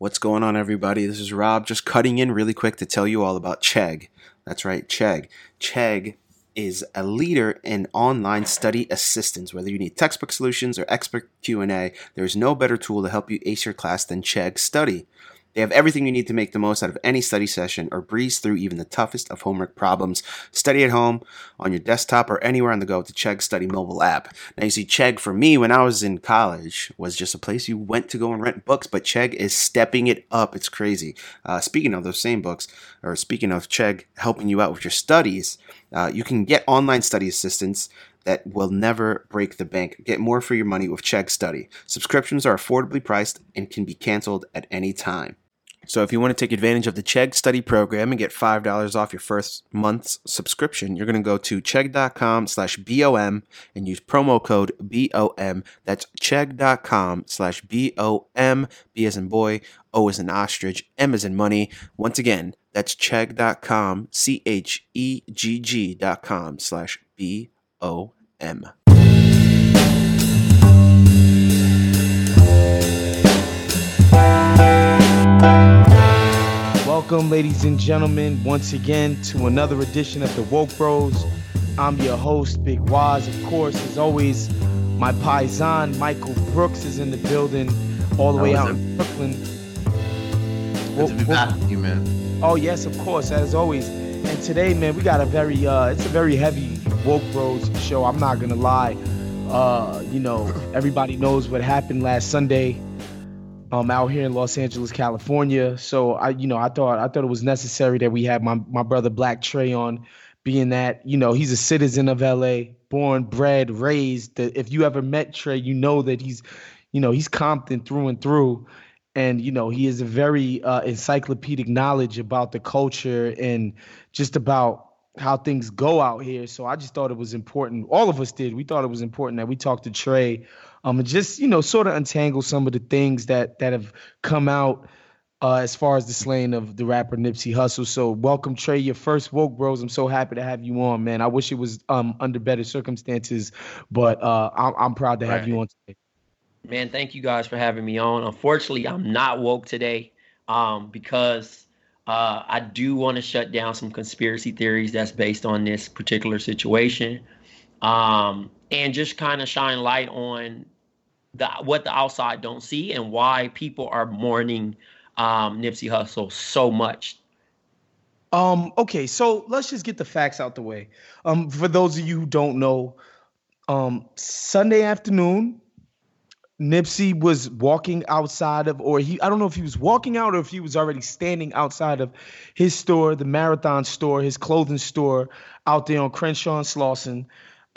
What's going on, everybody? This is Rob, just cutting in really quick to tell you all about Chegg. That's right, Chegg. Chegg is a leader in online study assistance. Whether you need textbook solutions or expert Q&A, there's no better tool to help you ace your class than Chegg Study. They have everything you need to make the most out of any study session or breeze through even the toughest of homework problems. Study at home, on your desktop, or anywhere on the go with the Chegg Study mobile app. Now, you see, Chegg for me when I was in college was just a place you went to go and rent books, but Chegg is stepping it up. It's crazy. Uh, speaking of those same books, or speaking of Chegg helping you out with your studies, uh, you can get online study assistance that will never break the bank. Get more for your money with Chegg Study. Subscriptions are affordably priced and can be canceled at any time. So if you want to take advantage of the Chegg Study program and get $5 off your first month's subscription, you're going to go to chegg.com slash BOM and use promo code BOM. That's chegg.com slash BOM, B as in boy, O as in ostrich, M as in money. Once again, that's chegg.com, C-H-E-G-G dot com slash B-O-M. Welcome, ladies and gentlemen, once again to another edition of the Woke Bros. I'm your host, Big Waz. Of course, as always, my paisan Michael Brooks is in the building, all the way out in Brooklyn. Good to be back with you, man. Oh yes, of course, as always. And today, man, we got a very uh it's a very heavy woke bros show. I'm not gonna lie. Uh, you know, everybody knows what happened last Sunday. Um, out here in Los Angeles, California. So I, you know, I thought I thought it was necessary that we had my my brother Black Trey on, being that you know he's a citizen of LA, born, bred, raised. That if you ever met Trey, you know that he's, you know, he's Compton through and through and you know he has a very uh, encyclopedic knowledge about the culture and just about how things go out here so i just thought it was important all of us did we thought it was important that we talked to trey um and just you know sort of untangle some of the things that that have come out uh, as far as the slaying of the rapper Nipsey Hussle. So welcome Trey, your first woke bros. I'm so happy to have you on, man. I wish it was um under better circumstances, but uh I'm, I'm proud to have Right. you on today. Man, thank you guys for having me on. Unfortunately, I'm not woke today um, because uh, I do want to shut down some conspiracy theories that's based on this particular situation um, and just kind of shine light on the what the outside don't see and why people are mourning um, Nipsey Hussle so much. Um, okay, so let's just get the facts out the way. Um, for those of you who don't know, um, Sunday afternoon, Nipsey was walking outside of, or he, I don't know if he was walking out or if he was already standing outside of his store, the Marathon store, his clothing store out there on Crenshaw and Slauson.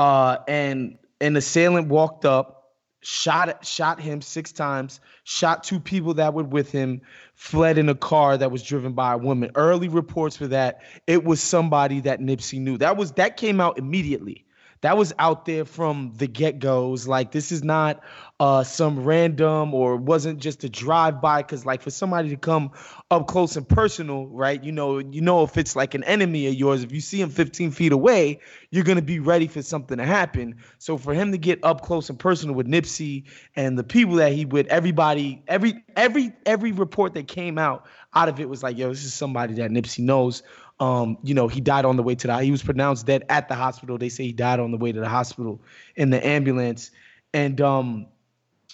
Uh, and an assailant walked up, shot shot him six times, shot two people that were with him, fled in a car that was driven by a woman. Early reports for that it was somebody that Nipsey knew. That was that came out immediately. That was out there from the get-goes. Like this is not uh some random or wasn't just a drive-by because like for somebody to come up close and personal, right? You know, you know if it's like an enemy of yours, if you see him 15 feet away, you're gonna be ready for something to happen. So for him to get up close and personal with Nipsey and the people that he with, everybody, every every every report that came out out of it was like, yo, this is somebody that Nipsey knows. Um, you know, he died on the way to the he was pronounced dead at the hospital. They say he died on the way to the hospital in the ambulance. And um,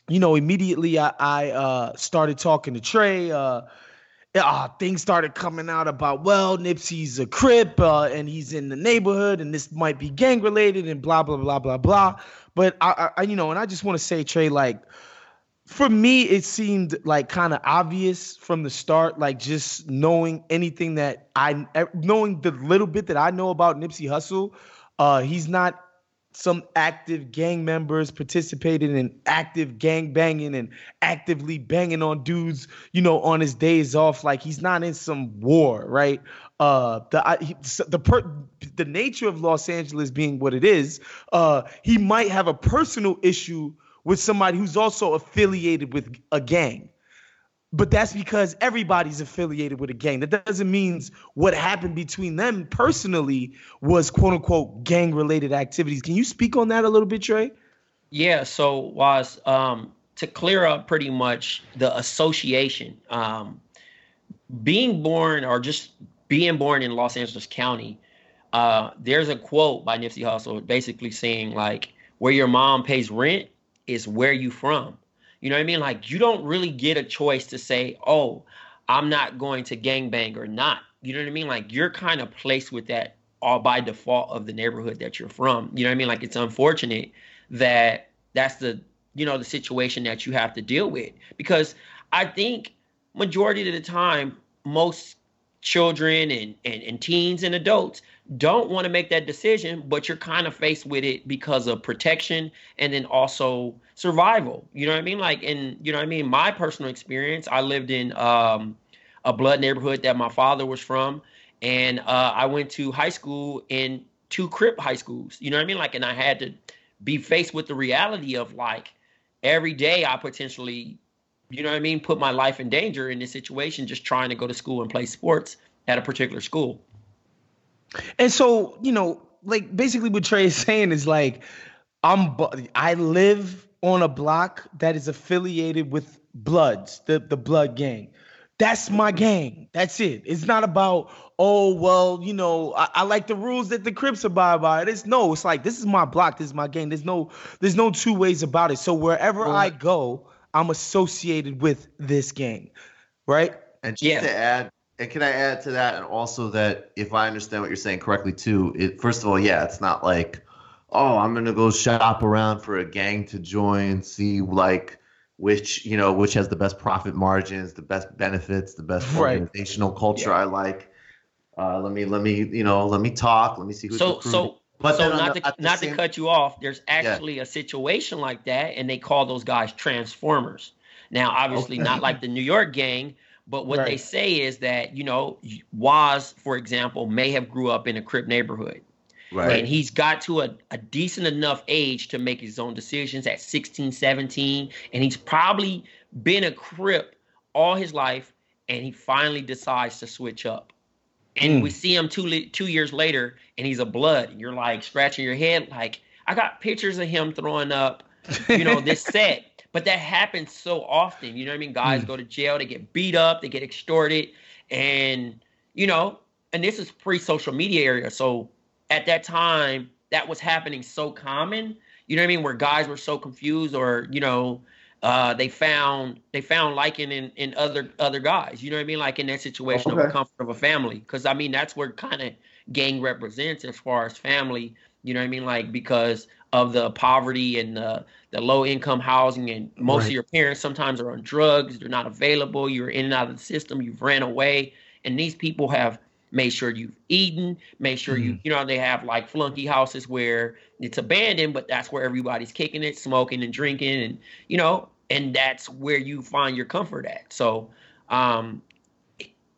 you know, immediately I, I uh started talking to Trey. Uh uh, things started coming out about well nipsey's a crip uh, and he's in the neighborhood and this might be gang related and blah blah blah blah blah but i, I you know and i just want to say trey like for me it seemed like kind of obvious from the start like just knowing anything that i knowing the little bit that i know about nipsey Hussle, uh he's not some active gang members participated in active gang banging and actively banging on dudes, you know, on his days off. Like he's not in some war, right? Uh, the I, he, the per, the nature of Los Angeles being what it is, uh, he might have a personal issue with somebody who's also affiliated with a gang but that's because everybody's affiliated with a gang. That doesn't mean what happened between them personally was quote unquote gang related activities. Can you speak on that a little bit, Trey? Yeah. So was um, to clear up pretty much the association. Um, being born or just being born in Los Angeles County, uh, there's a quote by Nipsey Hussle basically saying like, "Where your mom pays rent is where you from." You know what I mean? Like you don't really get a choice to say, "Oh, I'm not going to gangbang or not." You know what I mean? Like you're kind of placed with that all by default of the neighborhood that you're from. You know what I mean? Like it's unfortunate that that's the you know the situation that you have to deal with because I think majority of the time most children and, and, and teens and adults don't want to make that decision, but you're kind of faced with it because of protection and then also survival. You know what I mean? Like, and you know what I mean? My personal experience, I lived in um, a blood neighborhood that my father was from, and uh, I went to high school in two Crip high schools. You know what I mean? Like, and I had to be faced with the reality of like every day I potentially, you know what I mean, put my life in danger in this situation just trying to go to school and play sports at a particular school. And so, you know, like basically what Trey is saying is like, I'm I live on a block that is affiliated with Bloods, the the Blood Gang. That's my gang. That's it. It's not about oh well, you know, I, I, like the rules that the Crips abide by. It's no. It's like this is my block. This is my gang. There's no there's no two ways about it. So wherever well, I go, I'm associated with this gang, right? And just yeah. to add and can I add to that, and also that if I understand what you're saying correctly too, it first of all, yeah, it's not like, oh, I'm gonna go shop around for a gang to join, see like which you know which has the best profit margins, the best benefits, the best right. organizational culture yeah. I like. Uh, let me let me you know let me talk. Let me see who's so recruiting. so. But so not the, to not same, to cut you off, there's actually yeah. a situation like that, and they call those guys transformers. Now, obviously, okay. not like the New York gang, but what right. they say is that, you know, Waz, for example, may have grew up in a Crip neighborhood. Right. And he's got to a, a decent enough age to make his own decisions at 16, 17. And he's probably been a Crip all his life. And he finally decides to switch up. And mm. we see him two, two years later and he's a blood. And you're like scratching your head. Like, I got pictures of him throwing up, you know, this set. But that happens so often. You know what I mean? Guys mm. go to jail, they get beat up, they get extorted, and you know, and this is pre-social media area. So at that time, that was happening so common. You know what I mean? Where guys were so confused, or you know, uh, they found they found liking in, in other other guys. You know what I mean? Like in that situation okay. of a comfort of a family. Because I mean, that's where kind of gang represents as far as family. You know what I mean? Like because of the poverty and the, the low income housing and most right. of your parents sometimes are on drugs they're not available you're in and out of the system you've ran away and these people have made sure you've eaten made sure mm you you know they have like flunky houses where it's abandoned but that's where everybody's kicking it smoking and drinking and you know and that's where you find your comfort at so um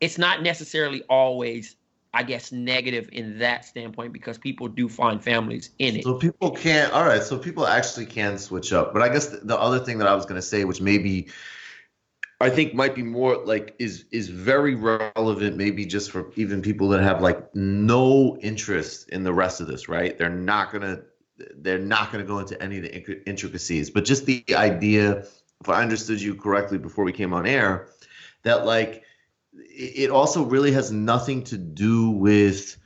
it's not necessarily always I guess negative in that standpoint because people do find families in it. So people can't. All right, so people actually can switch up. But I guess the, the other thing that I was going to say, which maybe I think might be more like is is very relevant, maybe just for even people that have like no interest in the rest of this. Right? They're not gonna they're not gonna go into any of the intricacies. But just the idea, if I understood you correctly before we came on air, that like it also really has nothing to do with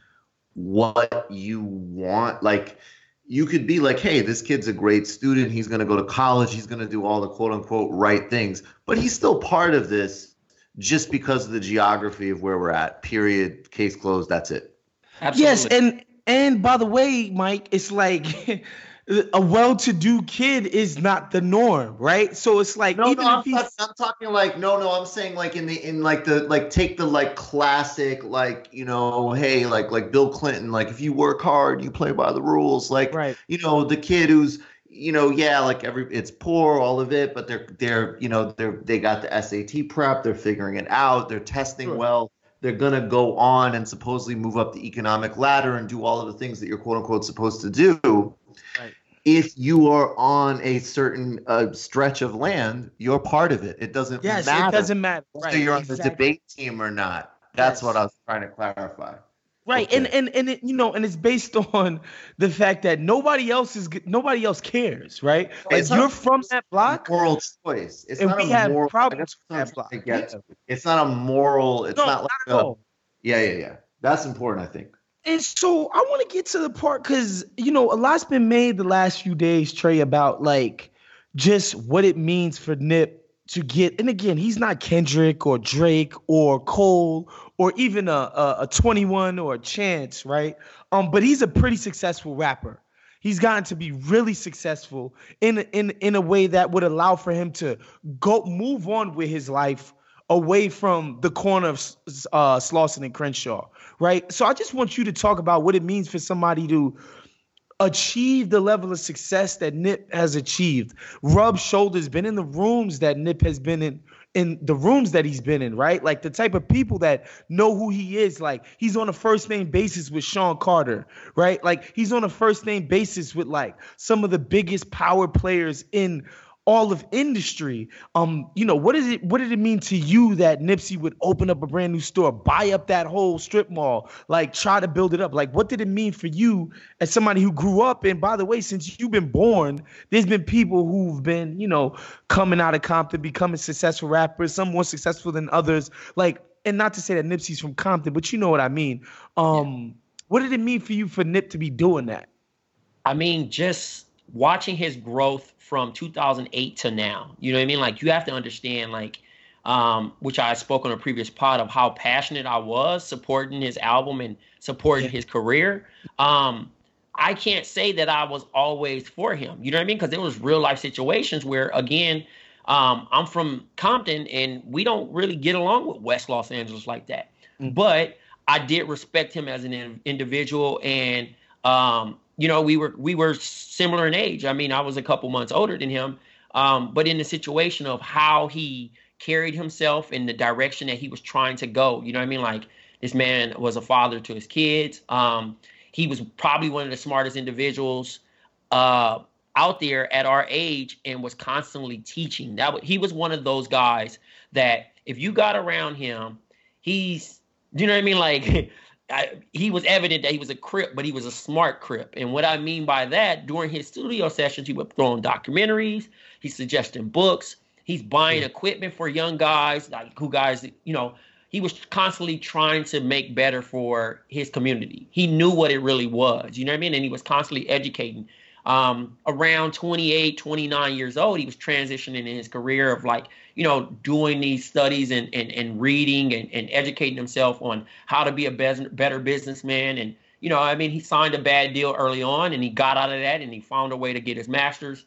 what you want. Like, you could be like, hey, this kid's a great student. He's going to go to college. He's going to do all the quote unquote right things. But he's still part of this just because of the geography of where we're at. Period. Case closed. That's it. Absolutely. Yes. And, and by the way, Mike, it's like, a well-to-do kid is not the norm, right? So it's like No, even no, I'm, he's I'm talking like no, no. I'm saying like in the in like the like take the like classic like you know hey like like Bill Clinton like if you work hard you play by the rules like Right. you know the kid who's you know yeah like every it's poor all of it but they're they're you know they're they got the SAT prep they're figuring it out they're testing Sure. well they're gonna go on and supposedly move up the economic ladder and do all of the things that you're quote unquote supposed to do Right. if you are on a certain uh, stretch of land, you're part of it. It doesn't yes, matter it doesn't matter. Right. whether you're on the debate team or not. That's Yes. what I was trying to clarify. Right, Okay. and and and it, you know, and it's based on the fact that nobody else is nobody else cares, right? Like you're from that block, Moral choice. It's not we a have moral. Problems with that block. trying to get to. It's not a moral. It's no, not not like at a, yeah, yeah, yeah. That's important, I think. And so I want to get to the part because you know a lot's been made the last few days, Trey, about like just what it means for Nip to get. And again, he's not Kendrick or Drake or Cole or even a a, a 21 or a Chance, right? Um, but he's a pretty successful rapper. He's gotten to be really successful in in in a way that would allow for him to go move on with his life away from the corner of uh, Slauson and Crenshaw, right? So I just want you to talk about what it means for somebody to achieve the level of success that Nip has achieved. Rub shoulders, been in the rooms that Nip has been in, in the rooms that he's been in, right? Like the type of people that know who he is. Like he's on a first name basis with Sean Carter, right? Like he's on a first name basis with like some of the biggest power players in all of industry. Um, you know, what is it what did it mean to you that Nipsey would open up a brand new store, buy up that whole strip mall, like try to build it up? Like what did it mean for you as somebody who grew up and by the way, since you've been born, there's been people who've been, you know, coming out of Compton, becoming successful rappers, some more successful than others. Like, and not to say that Nipsey's from Compton, but you know what I mean. Um, what did it mean for you for Nip to be doing that? I mean, just watching his growth from 2008 to now. You know what I mean? Like you have to understand, like, um, which I spoke on a previous pod of how passionate I was supporting his album and supporting his career. Um, I can't say that I was always for him. You know what I mean? Because there was real life situations where, again, um, I'm from Compton and we don't really get along with West Los Angeles like that. But I did respect him as an in- individual, and um, you know, we were we were similar in age. I mean, I was a couple months older than him, um, but in the situation of how he carried himself in the direction that he was trying to go, you know what I mean? Like this man was a father to his kids. Um, he was probably one of the smartest individuals uh, out there at our age, and was constantly teaching. That he was one of those guys that if you got around him, he's you know what I mean? Like I, he was evident that he was a crip, but he was a smart crip. And what I mean by that, during his studio sessions, he would throw on documentaries. He's suggesting books. He's buying equipment for young guys, like who guys, you know, he was constantly trying to make better for his community. He knew what it really was, you know what I mean? And he was constantly educating. Um, around 28, 29 years old, he was transitioning in his career of like, you know, doing these studies and, and, and reading and, and educating himself on how to be a better businessman. And, you know, I mean, he signed a bad deal early on and he got out of that and he found a way to get his master's.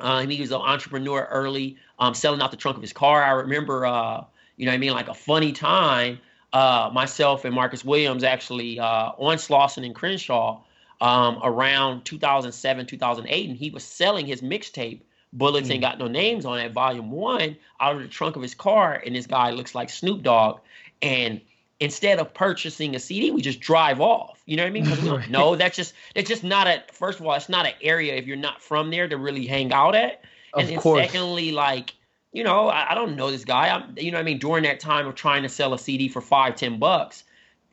Uh, he was an entrepreneur early, um, selling out the trunk of his car. I remember, uh, you know I mean, like a funny time, uh, myself and Marcus Williams actually uh, on Slauson and Crenshaw um, around 2007, 2008, and he was selling his mixtape, Bullets Ain't Got No Names on it, volume one, out of the trunk of his car. And this guy looks like Snoop Dogg. And instead of purchasing a CD, we just drive off. You know what I mean? Because we don't know. That's just that's just not a first of all, it's not an area if you're not from there to really hang out at. Of and then course. secondly, like, you know, I, I don't know this guy. I'm you know what I mean, during that time of trying to sell a CD for five, ten bucks.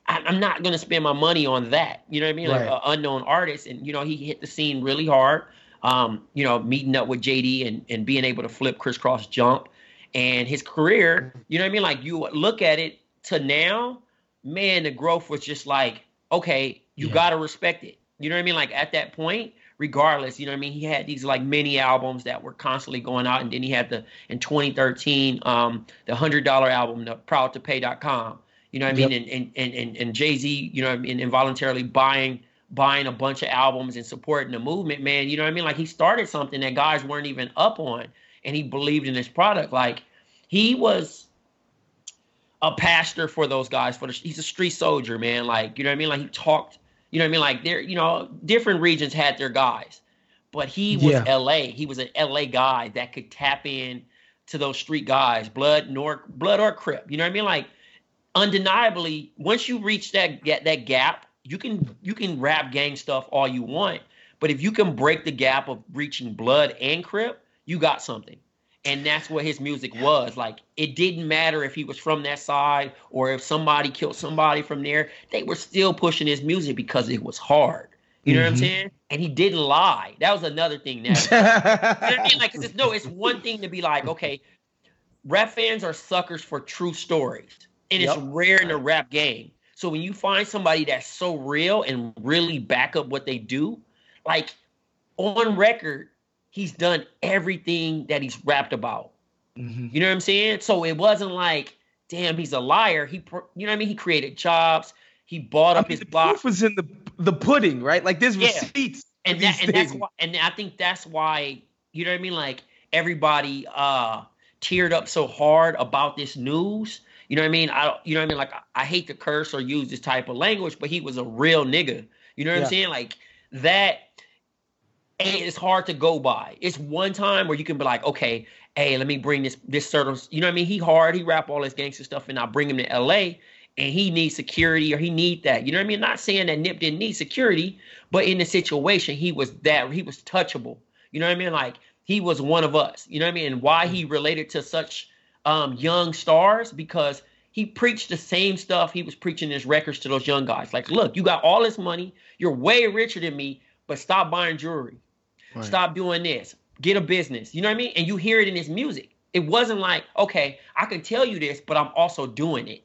I'm not gonna spend my money on that. You know what I mean? Like Right. an unknown artist, and you know he hit the scene really hard. Um, you know, meeting up with JD and and being able to flip crisscross jump, and his career. You know what I mean? Like you look at it to now, man, the growth was just like, okay, you Yeah. gotta respect it. You know what I mean? Like at that point, regardless, you know what I mean? He had these like mini albums that were constantly going out, and then he had the in 2013, um, the hundred dollar album, the Proud to Pay.com. You know what I mean? And and and and, and Jay Z, you know, what I mean, involuntarily buying buying a bunch of albums and supporting the movement, man. You know what I mean? Like he started something that guys weren't even up on, and he believed in his product. Like he was a pastor for those guys. For the, he's a street soldier, man. Like you know what I mean? Like he talked. You know what I mean? Like there, you know, different regions had their guys, but he was Yeah. L.A. He was an L.A. guy that could tap in to those street guys, blood nor blood or crip. You know what I mean? Like undeniably, once you reach that get that gap, you can you can rap gang stuff all you want, but if you can break the gap of reaching blood and crip, you got something. And that's what his music was. Like it didn't matter if he was from that side or if somebody killed somebody from there. They were still pushing his music because it was hard. You know what I'm mm-hmm. saying? And he didn't lie. That was another thing. That you know I mean? Like, it's, no, it's one thing to be like, okay, rap fans are suckers for true stories, and it's rare in the rap game. So when you find somebody that's so real and really back up what they do, like on record, he's done everything that he's rapped about. Mhm. You know what I'm saying? So it wasn't like, damn, he's a liar. He, you know what I mean? He created jobs. He bought I up mean, his the block proof was in the the pudding, right? Like there's Yeah. receipts. and that and that's why and I think that's why you know what I mean like everybody uh teared up so hard about this news you know what I mean I you know what I mean like I, I hate to curse or use this type of language but he was a real nigga you know what Yeah. I'm saying like that and it's hard to go by it's one time where you can be like okay hey let me bring this this certain you know what I mean he hard he rap all this gangster stuff and I bring him to LA and he needs security or he need that. You know what I mean? Not saying that Nip didn't need security, but in the situation, he was that he was touchable. You know what I mean? Like he was one of us. You know what I mean? And why he mm. related to such um, young stars because he preached the same stuff he was preaching his records to those young guys. Like, look, you got all this money, you're way richer than me, but stop buying jewelry. Right. Stop doing this. Get a business. You know what I mean? And you hear it in his music. It wasn't like, okay, I can tell you this, but I'm also doing it.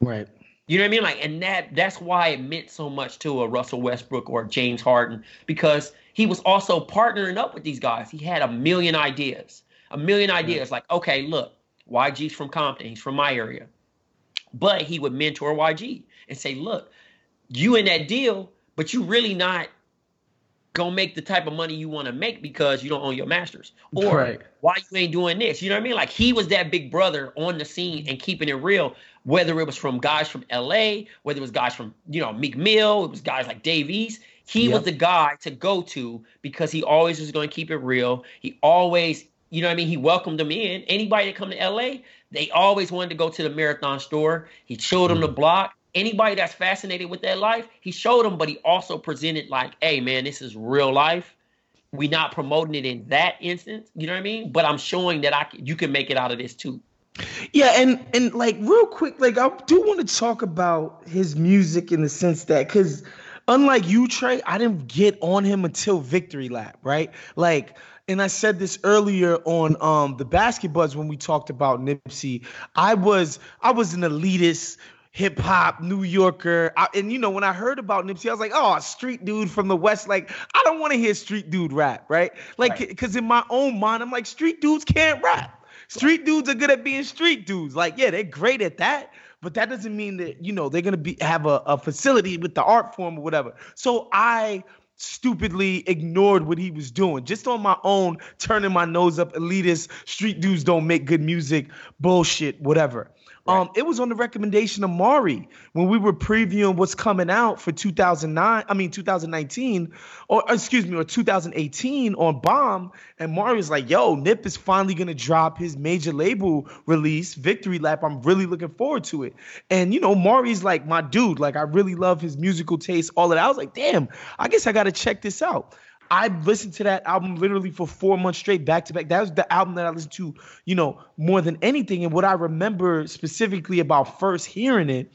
Right. You know what I mean? Like, and that that's why it meant so much to a Russell Westbrook or James Harden because he was also partnering up with these guys. He had a million ideas, a million ideas. Like, okay, look, YG's from Compton, he's from my area, but he would mentor YG and say, look, you in that deal, but you really not gonna make the type of money you want to make because you don't own your masters. Or Right. why you ain't doing this? You know what i mean? Like he was that big brother on the scene and keeping it real whether it was from guys from la whether it was guys from you know meek mill it was guys like dave east. He was the guy to go to because he always was going to keep it real. He always you know what i mean he welcomed them in anybody that come to la they always wanted to go to the marathon store he showed them the mm-hmm. block anybody that's fascinated with that life, he showed them, but he also presented like, hey man, this is real life. We not promoting it in that instance, you know what I mean? But I'm showing that I you can make it out of this too. Yeah, and and like real quick, like I do want to talk about his music in the sense that because unlike you, Trey, I didn't get on him until Victory Lap, right? Like, and I said this earlier on um the Basket Buzz when we talked about Nipsey. I was I was an elitist hip hop New Yorker. I, and you know, when I heard about Nipsey, I was like, oh, a street dude from the West. Like, I don't want to hear street dude rap, right? Like, because in my own mind, I'm like, street dudes can't rap. Street dudes are good at being street dudes. Like, yeah, they're great at that. But that doesn't mean that, you know, they're gonna be have a, a facility with the art form or whatever. So I stupidly ignored what he was doing just on my own, turning my nose up, elitist, street dudes don't make good music, bullshit, whatever. Um, it was on the recommendation of Mari when we were previewing what's coming out for 2009. I mean 2019, or excuse me, or 2018 on Bomb. And Mari was like, "Yo, Nip is finally gonna drop his major label release, Victory Lap. I'm really looking forward to it." And you know, Mari's like my dude. Like I really love his musical taste. All of that. I was like, "Damn, I guess I gotta check this out." I listened to that album literally for four months straight, back to back. That was the album that I listened to, you know, more than anything. And what I remember specifically about first hearing it,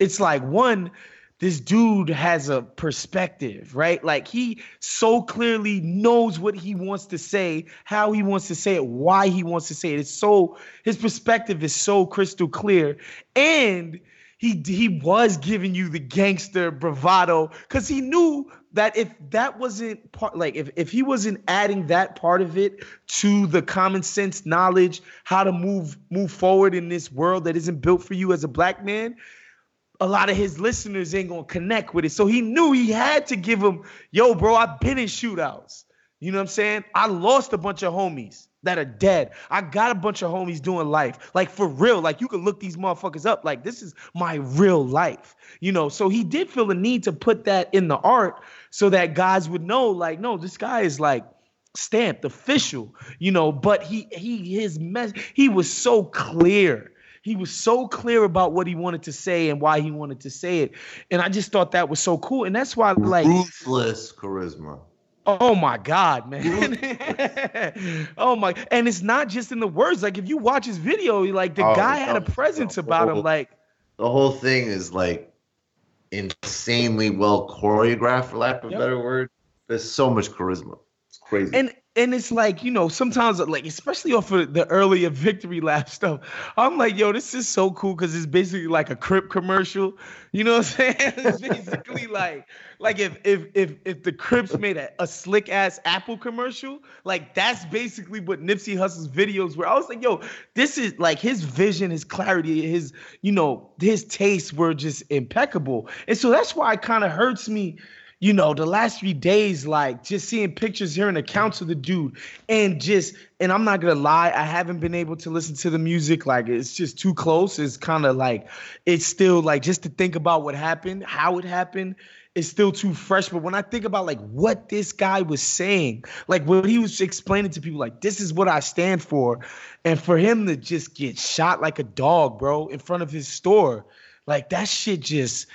it's like one, this dude has a perspective, right? Like he so clearly knows what he wants to say, how he wants to say it, why he wants to say it. It's so his perspective is so crystal clear. And he he was giving you the gangster bravado because he knew that if that wasn't part like if, if he wasn't adding that part of it to the common sense knowledge how to move move forward in this world that isn't built for you as a black man a lot of his listeners ain't gonna connect with it. So he knew he had to give him, yo, bro, I've been in shootouts. You know what I'm saying? I lost a bunch of homies that are dead. I got a bunch of homies doing life. Like for real. Like you can look these motherfuckers up. Like this is my real life. You know, so he did feel the need to put that in the art so that guys would know, like, no, this guy is like stamped official, you know, but he he his mess he was so clear he was so clear about what he wanted to say and why he wanted to say it. And I just thought that was so cool. And that's why like ruthless charisma. Oh my God, man. oh my and it's not just in the words. Like if you watch his video, like the Oh, guy had a presence about him. Like The whole thing is like insanely well choreographed, for lack of a better word. There's so much charisma. Crazy. and and it's like you know sometimes like especially off of the earlier victory lap stuff i'm like yo this is so cool because it's basically like a crip commercial. You know what i'm saying? It's basically like like if if if if the crips made a, a slick ass apple commercial like that's basically what nipsey hussle's videos were. I was like yo this is like his vision his clarity his you know his tastes were just impeccable. And so that's why it kind of hurts me you know, the last three days, like just seeing pictures, hearing accounts of the dude, and just, and I'm not gonna lie, I haven't been able to listen to the music. Like, it's just too close. It's kind of like, it's still like just to think about what happened, how it happened, it's still too fresh. But when I think about like what this guy was saying, like what he was explaining to people, like, this is what I stand for. And for him to just get shot like a dog, bro, in front of his store, like that shit just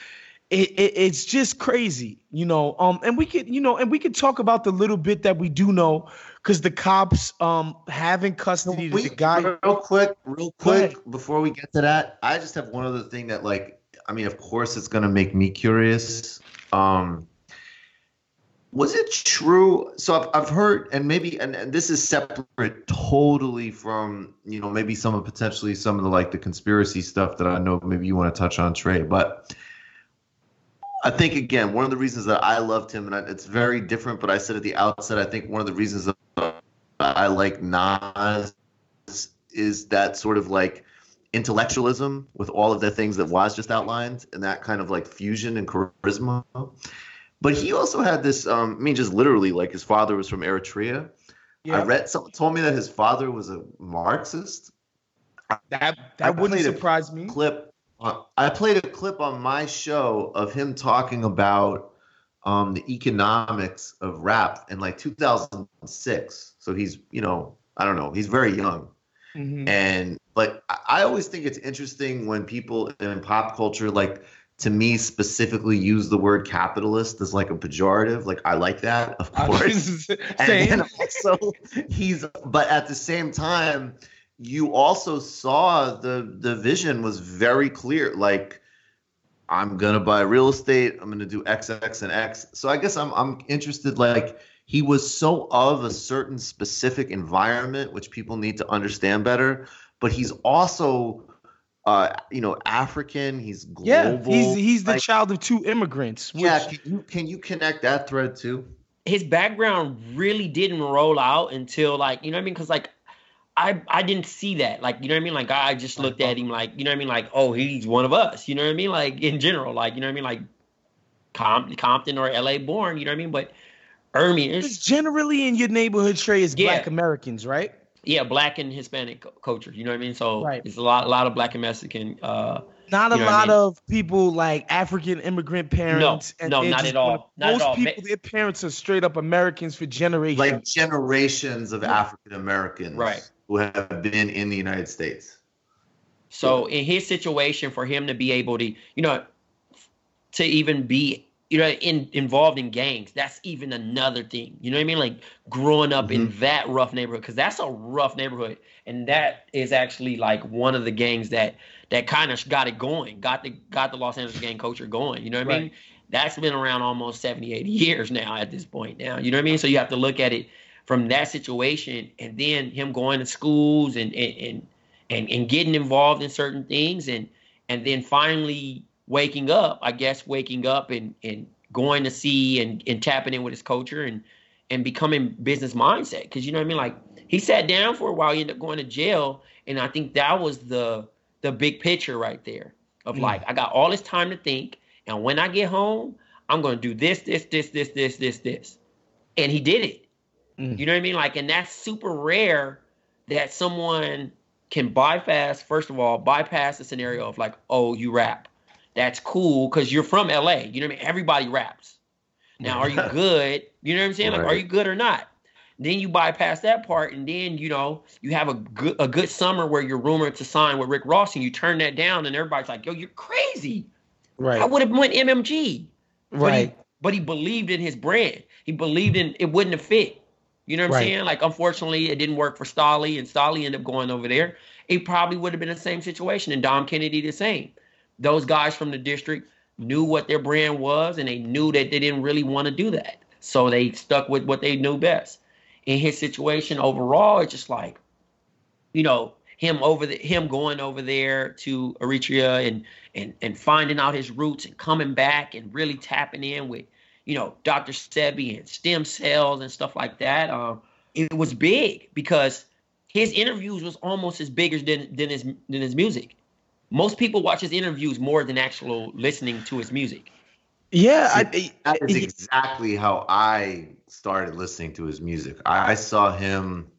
it, it, it's just crazy, you know. Um, and we could, you know, and we could talk about the little bit that we do know, because the cops um have in custody We- the guy. real quick, real quick, before we get to that, I just have one other thing that, like, I mean, of course, it's gonna make me curious. Um, was it true? So I've, I've heard, and maybe, and, and this is separate totally from, you know, maybe some of potentially some of the like the conspiracy stuff that I know maybe you want to touch on, Trey, but. I think again, one of the reasons that I loved him, and I- it's very different. But I said at the outset, I think one of the reasons that I like Nas is that sort of like intellectualism with all of the things that was just outlined, and that kind of like fusion and charisma. But he also had this. Um, I mean, just literally, like his father was from Eritrea. Yeah. I read someone told me that his father was a Marxist. that I that wouldn't played a surprise me. clip. Uh, I played a clip on my show of him talking about um, the economics of rap in like 2006. So he's, you know, I don't know, he's very young. Mhm. And like, I always think it's interesting when people in pop culture, like to me specifically, use the word capitalist as like a pejorative. Like, I like that, of course and also he's but at the same time you also saw the the vision was very clear like i'm gonna buy real estate i'm gonna do x x and x so i guess i'm i'm interested like he was so of a certain specific environment which people need to understand better but he's also uh you know african he's global yeah, he's he's the like, child of two immigrants. Which, yeah can you can you connect that thread too his background really didn't roll out until like you know what I mean because like I I didn't see that like you know what I mean like I just looked at him like you know what I mean like oh he's one of us you know what I mean like in general like you know what I mean like Com- Compton or L.A. born you know what I mean but Ermi It's is generally in your neighborhood, Trey, is Yeah. black Americans, right? yeah black and Hispanic culture you know what I mean so Right. it's a lot a lot of black and Mexican uh Not a You know what I lot mean? of people like African immigrant parents. no, they're not just at all. gonna- Not at most all. people, their parents are straight up Americans for generations. like generations of African Americans Right. who have been in the United States. So in his situation, for him to be able to, you know, to even be, you know, in involved in gangs, that's even another thing. You know what I mean? Like growing up in mm-hmm. that rough neighborhood, because that's a rough neighborhood, and that is actually like one of the gangs that that kind of got it going, got the got the Los Angeles gang culture going. You know what I mean? That's been around almost 70, 80 years now at this point now. You know what I mean? So you have to look at it from that situation and then him going to schools and and and and, and getting involved in certain things and and then finally waking up i guess waking up and and going to see and, and tapping in with his culture and and becoming business mindset because you know what i mean like he sat down for a while he ended up going to jail and i think that was the the big picture right there of Mm. like I got all this time to think, and when I get home, I'm gonna do this, this, this, this, this, this, this, and he did it. Mm. You know what I mean? Like, and that's super rare that someone can bypass. First of all, bypass the scenario of like, oh, you rap. That's cool because you're from LA. You know what I mean? Everybody raps. Now, are you good? You know what I'm saying? Like, are you good or not? Then you bypass that part, and then you know you have a good a good summer where you're rumored to sign with Rick Ross, and you turn that down, and everybody's like, "Yo, you're crazy." Right. I would have went MMG. But right. He, but he believed in his brand. He believed in it wouldn't have fit. You know what I'm saying? Like, unfortunately, it didn't work for Stalley, and Stalley ended up going over there. It probably would have been the same situation, and Dom Kennedy the same. Those guys from the district knew what their brand was, and they knew that they didn't really want to do that. So they stuck with what they knew best. In his situation overall, it's just like, you know, him over the him going over there to Eritrea and and and finding out his roots and coming back and really tapping in with, you know, Dr. Sebi and stem cells and stuff like that. Um, it was big because his interviews was almost as big as than than his than his music. Most people watch his interviews more than actual listening to his music. Yeah, I, That is exactly how I started listening to his music. I, I saw him,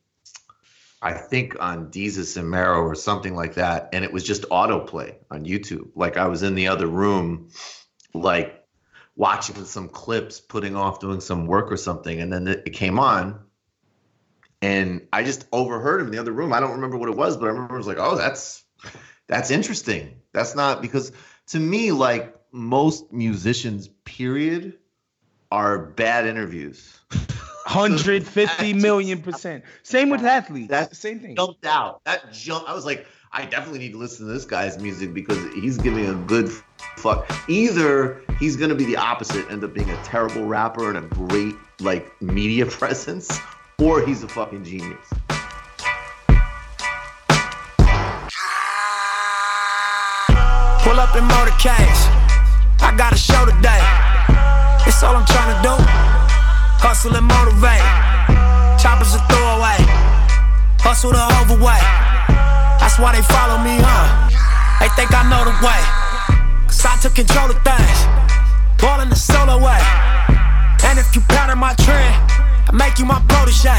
I think on Desus and Mero or something like that, and it was just autoplay on YouTube. Like I was in the other room, like watching some clips, putting off doing some work or something, and then it it came on, and I just overheard him in the other room. I don't remember what it was, but I remember I was like, "Oh, that's that's interesting." That's not because to me, like most musicians, period, are bad interviews. 150 million percent. Same with athletes. That's same thing. Jumped out. That jump. I was like, I definitely need to listen to this guy's music because he's giving a good fuck. Either he's gonna be the opposite, end up being a terrible rapper and a great like media presence, or he's a fucking genius. Pull up in motorcades. Got a show today. It's all I'm trying to do. Hustle and motivate. Choppers a throwaway. Hustle the overweight. That's why they follow me, huh? They think I know the way. Cause I took control of things. Ballin' the solo way. And if you pattern my trend, I make you my protege.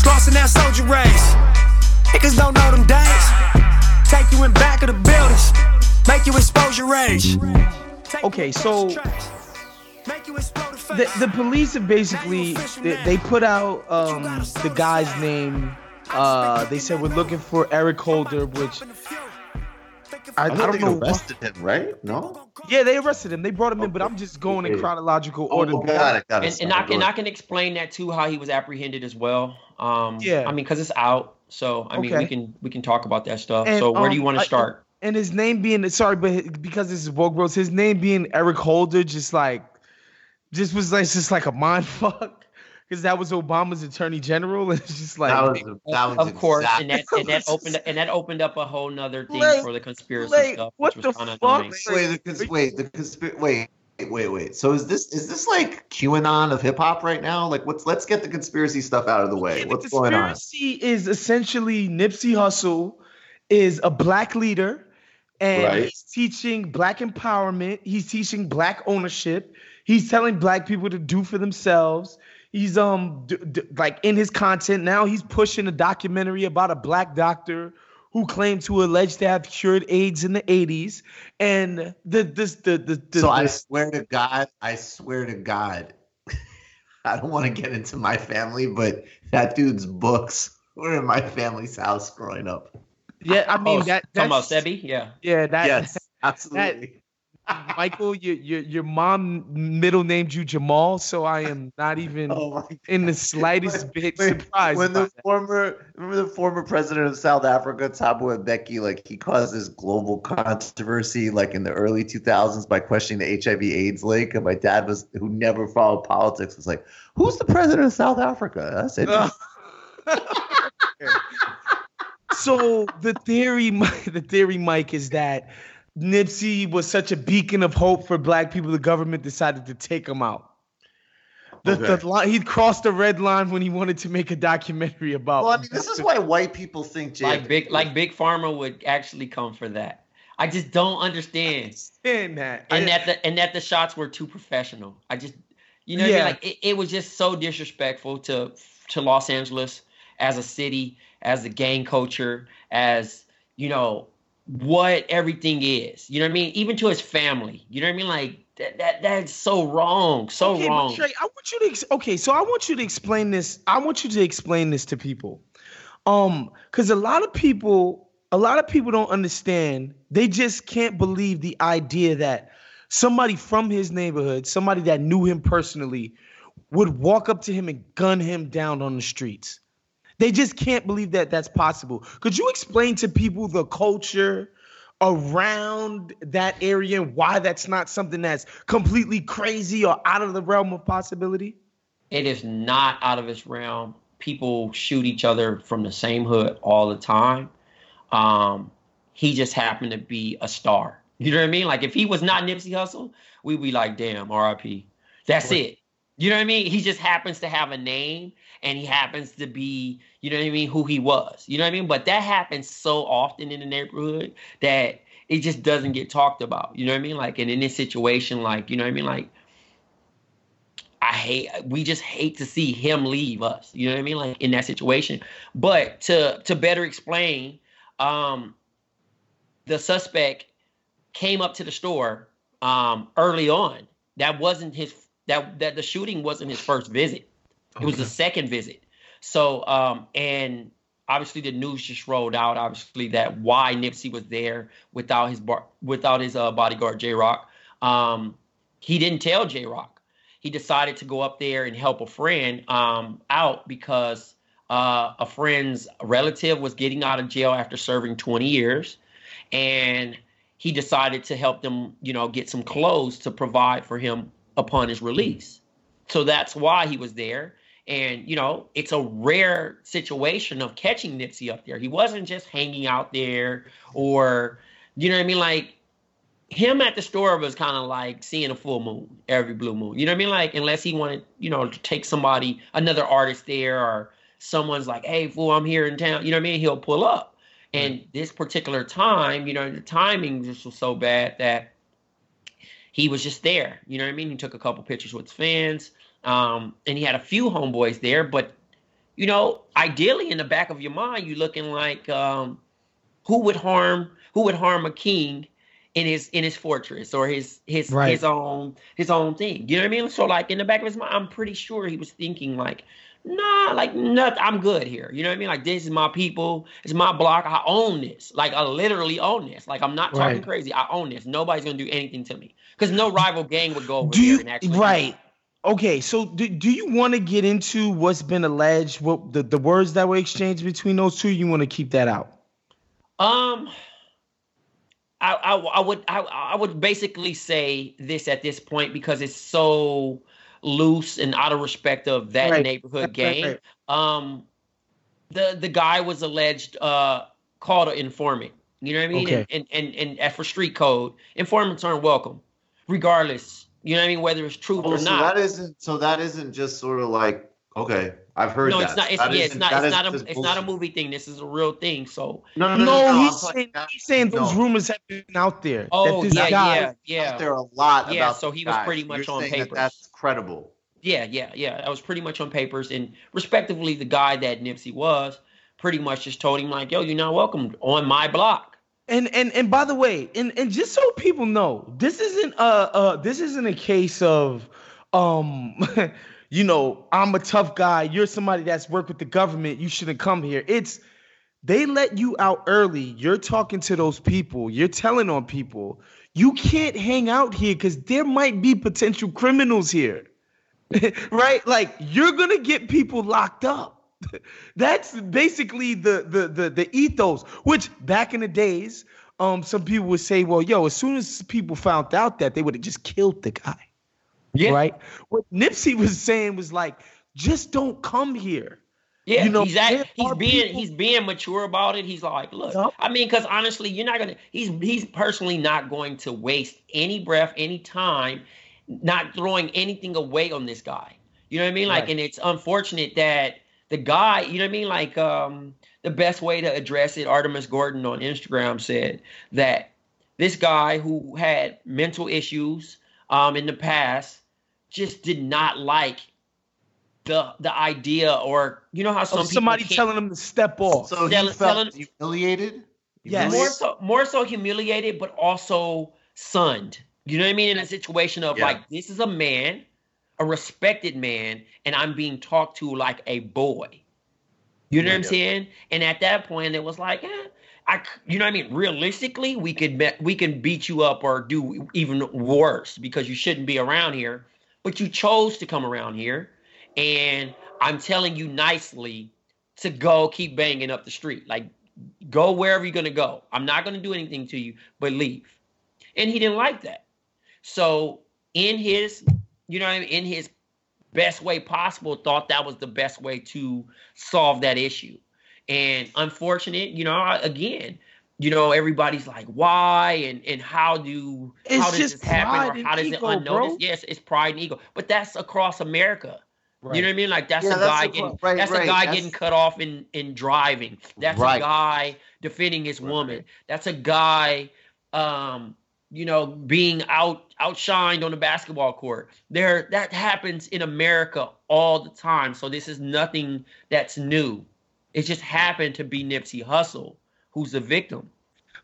Slauson that soldier race. Niggas don't know them days. Take you in back of the buildings. Make you expose your rage. Okay, so the, the police have basically they, they put out um, the guy's name. Uh, they said we're looking for Eric Holder, which I, I I, don't think know. arrested him, right? No. Yeah, they arrested him. They brought him in, but I'm just going in Okay. chronological Oh, order. got it, got it. and, and I can I can explain that too how he was apprehended as well. Um, Yeah. I mean, because it's out, so I mean we can we can talk about that stuff. And, so where do you um, want to start? And his name being sorry, but because this is Woke Bros, his name being Eric Holder, just like, just was like just like a mind fuck, because that was Obama's Attorney General, and it's just like, that was that was of course, exactly- and that and that opened and that opened up a whole nother thing Like- for the conspiracy like, stuff, what which was the kind fuck? annoying. Wait, the cons- wait, the conspiracy. Wait, wait, wait. So is this is this like QAnon of hip hop right now? Like, what's let's get the conspiracy stuff out of the way. Yeah, the What's going on? conspiracy is essentially Nipsey Hussle is a black leader and Right. he's teaching black empowerment. He's teaching black ownership. He's telling black people to do for themselves. He's um d- d- like in his content now. He's pushing a documentary about a black doctor who claimed to allege to have cured AIDS in the 80s. And the this the the, the so I swear to God, I swear to God, I don't want to get into my family, but that dude's books were in my family's house growing up. Yeah, I mean oh, that talking about that's Sebi, yeah. yeah that yes, absolutely. Michael, your your your mom middle named you Jamal, so I am not even oh in the slightest bit Wait, surprised. when the that. former remember the former president of South Africa, Thabo Mbeki, like he caused this global controversy like in the early 2000s by questioning the HIV/AIDS link, and my dad was who never followed politics was like, "Who's the president of South Africa?" That's it. so the theory, the theory, Mike, is that Nipsey was such a beacon of hope for black people. The government decided to take him out. The, Okay. the line, he crossed the red line when he wanted to make a documentary about. well, I mean, this is why white people think J- Like big like big pharma would actually come for that. I just don't understand. Understand that. And that the and that the shots were too professional. I just you know what I Yeah. mean? Like it, it was just so disrespectful to to Los Angeles as a city, as a gang culture, as you know what everything is. You know what I mean? Even to his family. You know what I mean? Like that, that that's so wrong. So okay, wrong. Trey, I want you to ex- okay, so I want you to explain this. I want you to explain this to people. Um, because a lot of people, a lot of people don't understand. They just can't believe the idea that somebody from his neighborhood, somebody that knew him personally, would walk up to him and gun him down on the streets. They just can't believe that that's possible. Could you explain to people the culture around that area and why that's not something that's completely crazy or out of the realm of possibility? it is not out of its realm. People shoot each other from the same hood all the time. Um, he just happened to be a star. You know what I mean? Like if he was not Nipsey Hussle, we'd be like, damn, RIP. That's it. You know what I mean? He just happens to have a name and he happens to be, you know what I mean, who he was. You know what I mean? But that happens so often in the neighborhood that it just doesn't get talked about. You know what I mean? Like, and in this situation, like, you know what I mean? Like, I hate we just hate to see him leave us. You know what I mean? Like in that situation. But to to better explain, um the suspect came up to the store um early on. That wasn't his that that the shooting wasn't his first visit. It was the second visit. So um and obviously the news just rolled out obviously that why Nipsey was there without his bar without his uh, bodyguard J Rock. Um he didn't tell J Rock he decided to go up there and help a friend um, out because uh, a friend's relative was getting out of jail after serving 20 years, and he decided to help them, you know, get some clothes to provide for him upon his release. So that's why he was there. And you know, it's a rare situation of catching Nipsey up there. He wasn't just hanging out there, or you know what I mean, like him at the store was kind of like seeing a full moon every blue moon. You know what I mean? Like unless he wanted, you know, to take somebody, another artist there, or someone's like, "Hey, fool, I'm here in town." You know what I mean? He'll pull up. Mm-hmm. And this particular time, you know, the timing just was so bad that he was just there. You know what I mean? He took a couple pictures with his fans, um, and he had a few homeboys there. But you know, ideally, in the back of your mind, you're looking like, um, who would harm? Who would harm a king? in his in his fortress or his his Right. his own his own thing. You know what I mean? So like in the back of his mind, I'm pretty sure he was thinking like, nah, like nothing. I'm good here. You know what I mean? Like this is my people. It's my block. I own this. Like I literally own this. Like I'm not talking Right. crazy. I own this. Nobody's gonna do anything to me because no rival gang would go over Do there you and actually right? Okay, so do, do you want to get into what's been alleged? What the, the words that were exchanged between those two? You want to keep that out? Um, I, I, I would I, I would basically say this at this point because it's so loose and out of respect of that Right. neighborhood Right, right. Um, the the guy was alleged uh called an informant. You know what I mean? Okay. And, and and and for street code, informants aren't welcome, regardless. You know what I mean? Whether it's truth Oh, or so not. that isn't so that isn't just sort of like okay, I've heard no, that. it's not. It's, That yeah, it's isn't- It's not a. just It's not a movie thing. This is a real thing. So No, no, No, no, no. no, he's saying talking- he's saying those rumors have been out there. Oh, that this yeah, guy, yeah, yeah. out there a lot Yeah, about so he was guy. pretty much You're on saying that that's credible. Yeah, yeah, yeah. That was pretty much on papers, and respectively, the guy that Nipsey was pretty much just told him like, "Yo, you're not welcome on my block." And and and by the way, and and just so people know, this isn't uh uh this isn't a case of um you know, I'm a tough guy, you're somebody that's worked with the government, you shouldn't come here. It's they let you out early. You're talking to those people, you're telling on people. You can't hang out here cuz there might be potential criminals here. right? Like you're going to get people locked up. That's basically the, the the the ethos. Which back in the days, um, some people would say, "Well, yo, as soon as people found out that, they would have just killed the guy." Yeah. Right. What Nipsey was saying was like, "Just don't come here." Yeah, You know, he's at, he's being people- he's being mature about it. He's like, look. I mean, because honestly, you're not gonna. He's he's personally not going to waste any breath, any time, not throwing anything away on this guy. You know what I mean? Like, Right. and it's unfortunate that the guy, you know what I mean? Like, um, the best way to address it, Artemis Gordon on Instagram said that this guy who had mental issues um, in the past just did not like the the idea or you know how some oh, somebody people telling him to step off. So Tell- he felt telling- humiliated. Yes. more so more so humiliated but also sunned you know what i mean in a situation of Yeah. like this is a man a respected man and i'm being talked to like a boy you know what i'm Yeah. saying and at that point it was like eh, I, you know what I mean? Realistically, we could be, we can beat you up or do even worse because you shouldn't be around here. But you chose to come around here, and I'm telling you nicely to go keep banging up the street. Like go wherever you're gonna go. I'm not gonna do anything to you, but leave. And he didn't like that. So in his, you know, what I mean, in his best way possible, thought that was the best way to solve that issue. And unfortunate, you know, again, you know, everybody's like, why and and how do It's how does just this happen or how does ego, it unnoticed? bro. Yes, it's pride and ego, but that's across America. Right. You know what I mean? Like that's Yeah, a that's guy a- getting right, that's a guy that's- getting cut off in in driving. That's Right. a guy defending his woman. That's a guy um you know being out outshined on the basketball court. There that happens in America all the time. So this is nothing that's new. It just happened to be Nipsey Hussle who's the victim.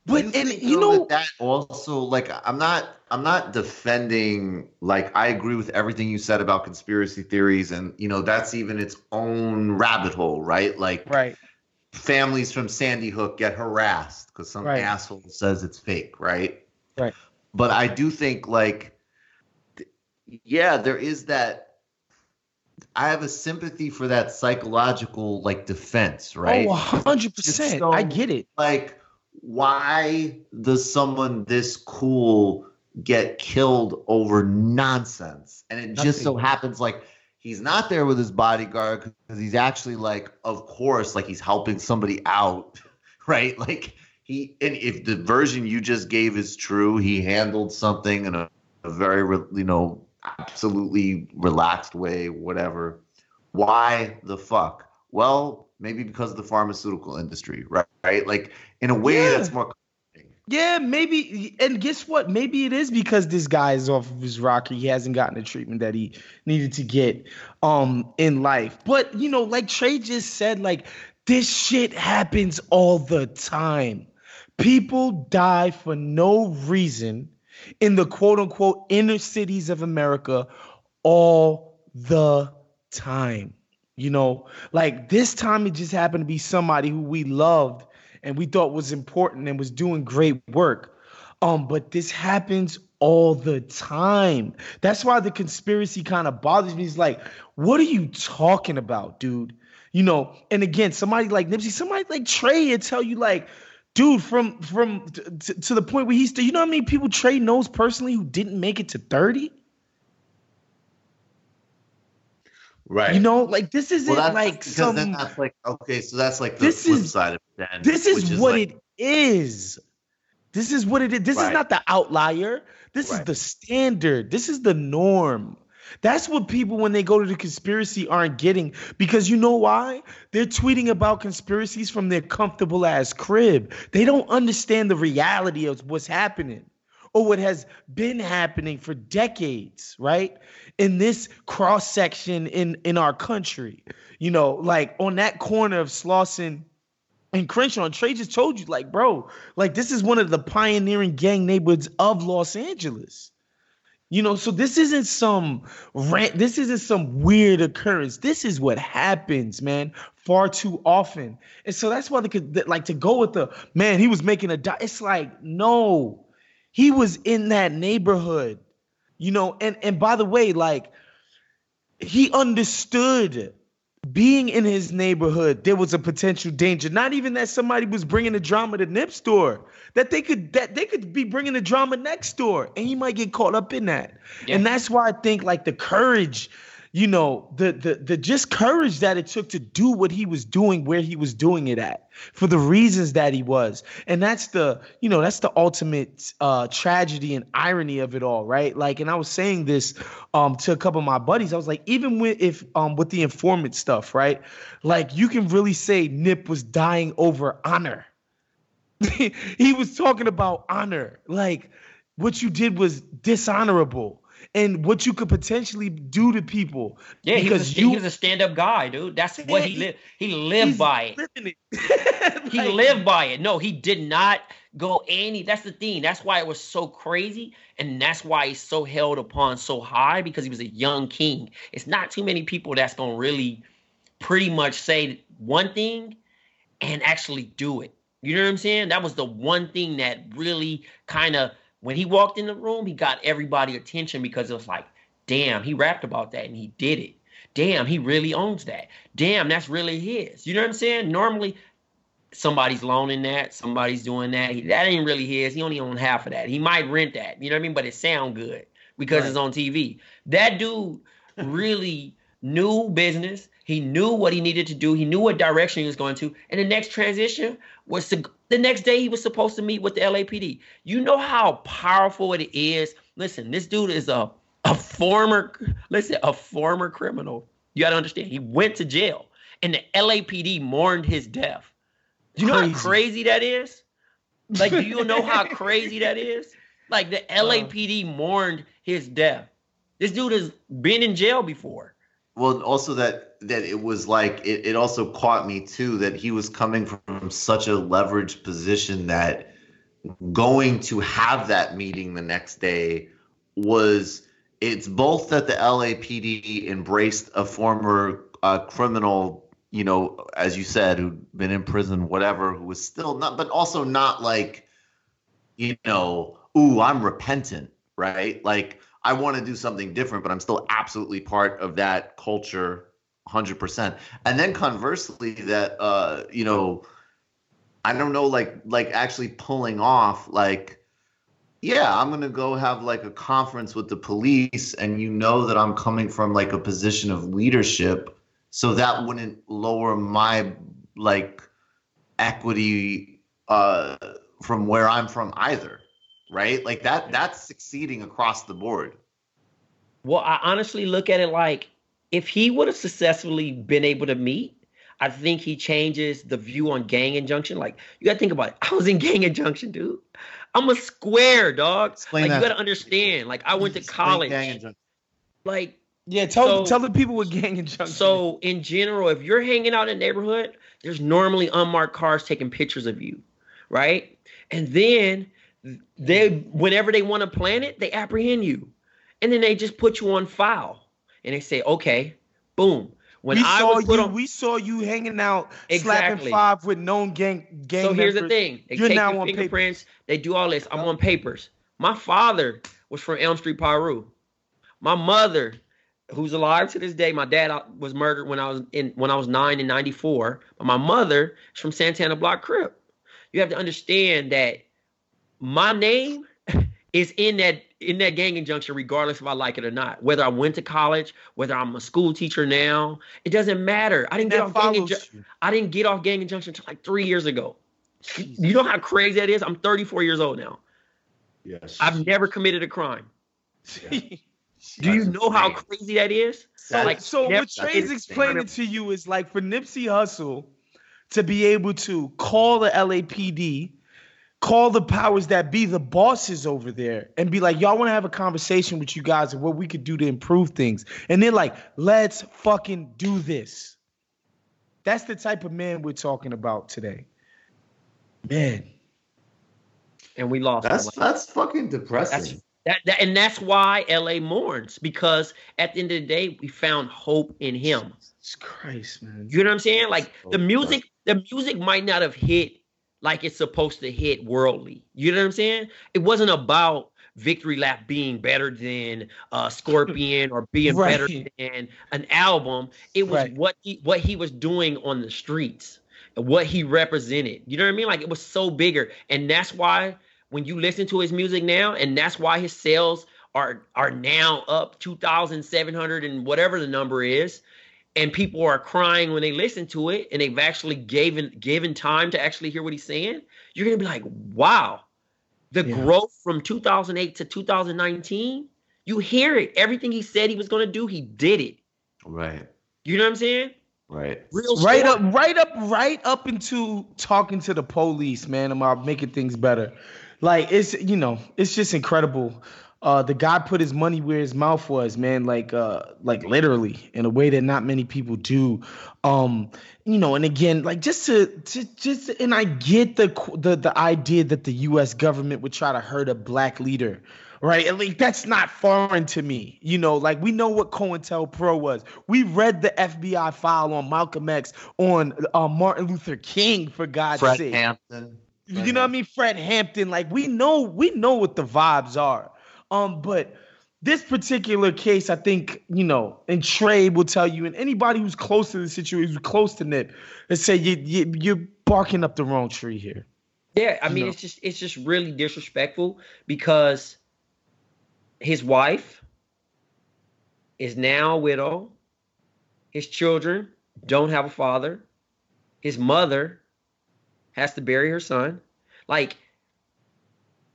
But you and think, you know, that, that also like I'm not I'm not defending like I agree with everything you said about conspiracy theories and you know that's even its own rabbit hole, right? Like right? families from Sandy Hook get harassed because some Right. asshole says it's fake, right? Right. But I do think like yeah, there is that I have a sympathy for that psychological like defense, right? Oh, hundred It's percent. so- I get it. like why does someone this cool get killed over nonsense and it just so happens like he's not there with his bodyguard because he's actually like of course like he's helping somebody out right like he and if the version you just gave is true he handled something in a, a very re- you know absolutely relaxed way whatever why the fuck well maybe because of the pharmaceutical industry right right like in a way Yeah. that's more Yeah, maybe. And guess what? Maybe it is because this guy is off of his rocker. He hasn't gotten the treatment that he needed to get um in life. But you know, like Trey just said, like this shit happens all the time. People die for no reason in the quote unquote inner cities of America all the time. You know, like this time it just happened to be somebody who we loved and we thought was important and was doing great work. Um, but this happens all the time. That's why the conspiracy kind of bothers me. It's like, what are you talking about, dude? You know, and again, somebody like Nipsey, somebody like Trey, and tell you like, dude, from from t- to the point where he's still, you know how many people Trey knows personally who didn't make it to 30? right You know, like this isn't well, like some that's like okay so that's like the This flip is- side of it This is what like- it is. This is what it is. This is not the outlier. This is the standard. This is the norm. That's what people, when they go to the conspiracy, aren't getting. Because you know why? They're tweeting about conspiracies from their comfortable ass crib. They don't understand the reality of what's happening or what has been happening for decades, right? In this cross section in, in our country. You know, like on that corner of Slauson and Crenshaw and Trey just told you, like, bro, like this is one of the pioneering gang neighborhoods of Los Angeles. You know, so this isn't some rant, this isn't some weird occurrence. This is what happens, man, far too often. And so that's why they could like to go with the man, he was making a it's like, no, he was in that neighborhood, you know, and and by the way, like he understood being in his neighborhood, there was a potential danger. Not even that somebody was bringing the drama to Nip store, that they could that they could be bringing the drama next door, and he might get caught up in that. And that's why I think like the courage, you know, the the the just courage that it took to do what he was doing where he was doing it at for the reasons that he was, and that's the you know that's the ultimate uh, tragedy and irony of it all, right? Like, and I was saying this um to a couple of my buddies. I was like, even with if um with the informant stuff, right? Like, you can really say Nip was dying over honor. he was talking about honor. Like what you did was dishonorable and what you could potentially do to people. Yeah, he was, a, you, he was a stand-up guy, dude. That's what he lived. He lived by it. it. he lived by it. No, he did not go any. That's the thing. That's why it was so crazy, and that's why he's so held upon so high because he was a young king. It's not too many people that's gonna really, pretty much say one thing, and actually do it. You know what I'm saying? That was the one thing that really kind of when he walked in the room, he got everybody attention because it was like, damn, he rapped about that and he did it. Damn, he really owns that. Damn, that's really his. You know what I'm saying? Normally, somebody's loaning that, somebody's doing that. He, that ain't really his. He only owns half of that. He might rent that. You know what I mean? But it sound good because right. it's on TV. That dude really knew business. He knew what he needed to do. He knew what direction he was going to. And the next transition was to the next day he was supposed to meet with the LAPD. You know how powerful it is. Listen, this dude is a a former listen, a former criminal. You got to understand. He went to jail and the LAPD mourned his death. Do you know how crazy that is? Like, do you know how crazy that is? Like the LAPD mourned his death. This dude has been in jail before. Well, also that that it was like it, it also caught me too that he was coming from such a leveraged position that going to have that meeting the next day was it's both that the LAPD embraced a former uh, criminal, you know, as you said, who'd been in prison, whatever, who was still not, but also not like, you know, ooh, I'm repentant, right? Like I want to do something different, but I'm still absolutely part of that culture 100%. And then conversely that uh you know I don't know like like actually pulling off like yeah, I'm going to go have like a conference with the police and you know that I'm coming from like a position of leadership so that wouldn't lower my like equity uh from where I'm from either right? Like that that's succeeding across the board. Well, I honestly look at it like if he would have successfully been able to meet, I think he changes the view on gang injunction. Like you gotta think about it. I was in gang injunction, dude. I'm a square dog. Explain like that. you gotta understand. Like I went to college. Like yeah, tell so, tell the people what gang injunction. So in general, if you're hanging out in a neighborhood, there's normally unmarked cars taking pictures of you, right? And then they whenever they want to plan it, they apprehend you, and then they just put you on file, and they say, okay, boom. When we I saw you, on, we saw you hanging out, exactly. slapping five with known gang gang. So here's members. the thing: they You're take now your fingerprints, papers. they do all this. I'm on papers. My father was from Elm Street, Piru. My mother, who's alive to this day, my dad uh, was murdered when I was in when I was nine in '94. But my mother is from Santana Block Crip. You have to understand that my name is in that in that gang injunction regardless if I like it or not. Whether I went to college, whether I'm a school teacher now, it doesn't matter. I didn't get off gang injunction. I didn't get off gang injunction until like three years ago. Jesus. You know how crazy that is? I'm 34 years old now. Yes. I've never committed a crime. Yeah. Do you know how crazy that is? So, like, so what Trey's explaining to you is like for Nipsey Hussle to be able to call the LAPD call the powers that be, the bosses over there, and be like, y'all want to have a conversation with you guys and what we could do to improve things. And they're like, let's fucking do this. That's the type of man we're talking about today. Man. And we lost. That's that's fucking depressing. That's, that, that, and that's why LA mourns because at the end of the day, we found hope in him. Jesus Christ, man. You know what I'm saying? Like the oh, music, the music might not have hit like it's supposed to hit worldly. You know what I'm saying? It wasn't about Victory Lap being better than uh, Scorpion or being right. better than an album. It was right. what he what he was doing on the streets, what he represented. You know what I mean? Like it was so bigger, and that's why when you listen to his music now, and that's why his sales are are now up two thousand seven hundred and whatever the number is and people are crying when they listen to it and they've actually given given time to actually hear what he's saying, you're gonna be like, wow, the yeah. growth from 2008 to 2019, you hear it. Everything he said he was gonna do, he did it. Right. You know what I'm saying? Right. Real right story. up, right up, right up into talking to the police, man, about making things better. Like it's you know, it's just incredible. Uh, the guy put his money where his mouth was, man. Like, uh, like literally in a way that not many people do. Um, you know, and again, like just to, to just, and I get the the the idea that the U.S. government would try to hurt a black leader, right? And like that's not foreign to me. You know, like we know what COINTELPRO was. We read the FBI file on Malcolm X, on uh, Martin Luther King, for God's Fred sake. Hampton. You know what I mean? Fred Hampton. Like we know, we know what the vibes are. Um, but this particular case, I think, you know, and Trey will tell you, and anybody who's close to the situation, who's close to Nip, they say you, you you're barking up the wrong tree here. Yeah, I mean No. it's just it's just really disrespectful because his wife is now a widow. His children don't have a father. His mother has to bury her son. Like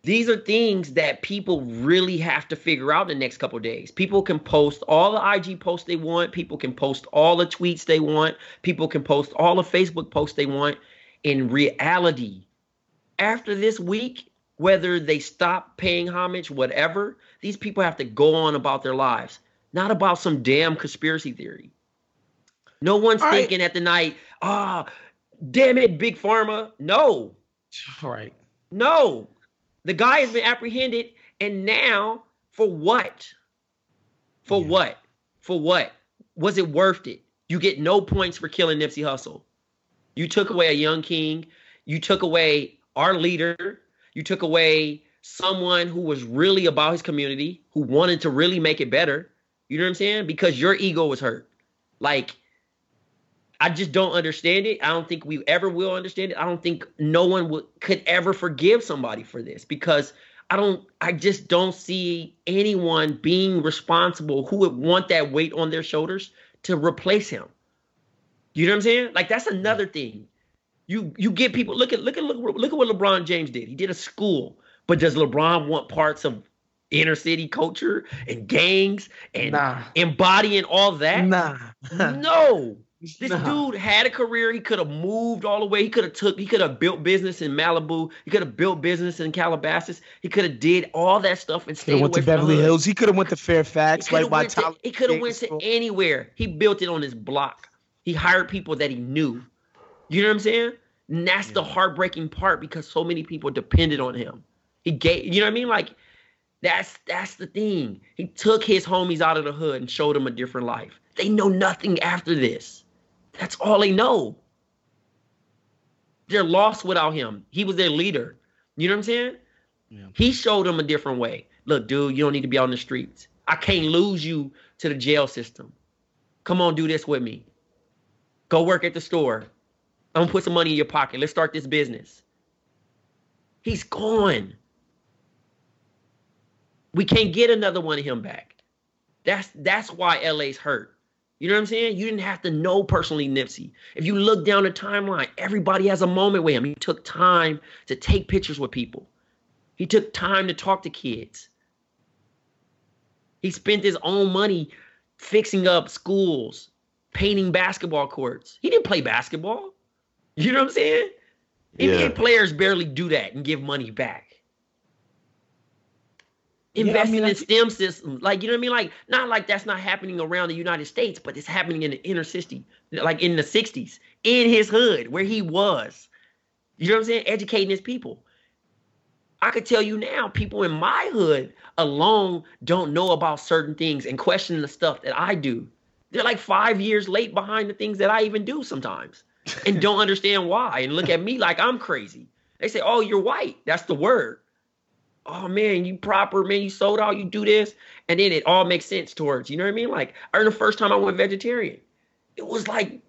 these are things that people really have to figure out in the next couple of days. People can post all the IG posts they want. People can post all the tweets they want. People can post all the Facebook posts they want. In reality, after this week, whether they stop paying homage, whatever, these people have to go on about their lives, not about some damn conspiracy theory. No one's All right. thinking at the night, ah, damn it, Big Pharma. No, Right. no. The guy has been apprehended, and now for what? For Yeah. what? For what? Was it worth it? You get no points for killing Nipsey Hussle. You took away a young king. You took away our leader. You took away someone who was really about his community, who wanted to really make it better. You know what I'm saying? Because your ego was hurt. Like, I just don't understand it. I don't think we ever will understand it. I don't think no one would could ever forgive somebody for this because I don't I just don't see anyone being responsible who would want that weight on their shoulders to replace him. You know what I'm saying? Like that's another thing. You you get people look at look at look, look at what LeBron James did. He did a school, but does LeBron want parts of inner city culture and gangs and Nah. embodying all that? Nah. No. This Nah. Uh-huh. dude had a career. He could have moved all the way. He could have took. He could have built business in Malibu. He could have built business in Calabasas. He could have did all that stuff and stayed have away went to Beverly. Hills. He could have went to Fairfax, He right could by have went, to, Tyler. he could have went to anywhere. He built it on his block. He hired people that he knew. You know what I'm saying? And that's the heartbreaking part because so many people depended on him. He gave, you know what I mean? Like that's that's the thing. He took his homies out of the hood and showed them a different life. They know nothing after this. That's all they know. They're lost without him. He was their leader. You know what I'm saying? Yeah. He showed them a different way. Look, dude, you don't need to be on the streets. I can't lose you to the jail system. Come on, do this with me. Go work at the store. I'm gonna put some money in your pocket. Let's start this business. He's gone. We can't get another one of him back. That's that's why LA's hurt. You know what I'm saying? You didn't have to know personally Nipsey. If you look down the timeline, everybody has a moment with him. He took time to take pictures with people. He took time to talk to kids. He spent his own money fixing up schools, painting basketball courts. He didn't play basketball. You know what I'm saying? NBA players barely do that and give money back. Yeah, I Investing mean, in STEM systems, like you know what I mean, like not like that's not happening around the United States, but it's happening in the inner city, like in the '60s, in his hood where he was. You know what I'm saying? Educating his people. I could tell you now, people in my hood alone don't know about certain things and question the stuff that I do. They're like five years late behind the things that I even do sometimes and don't understand why and look at me like I'm crazy. They say, Oh, you're white. That's the word. Oh man, you proper, man, you sold out, you do this. And then it all makes sense towards, you know what I mean? Like, I remember the first time I went vegetarian, it was like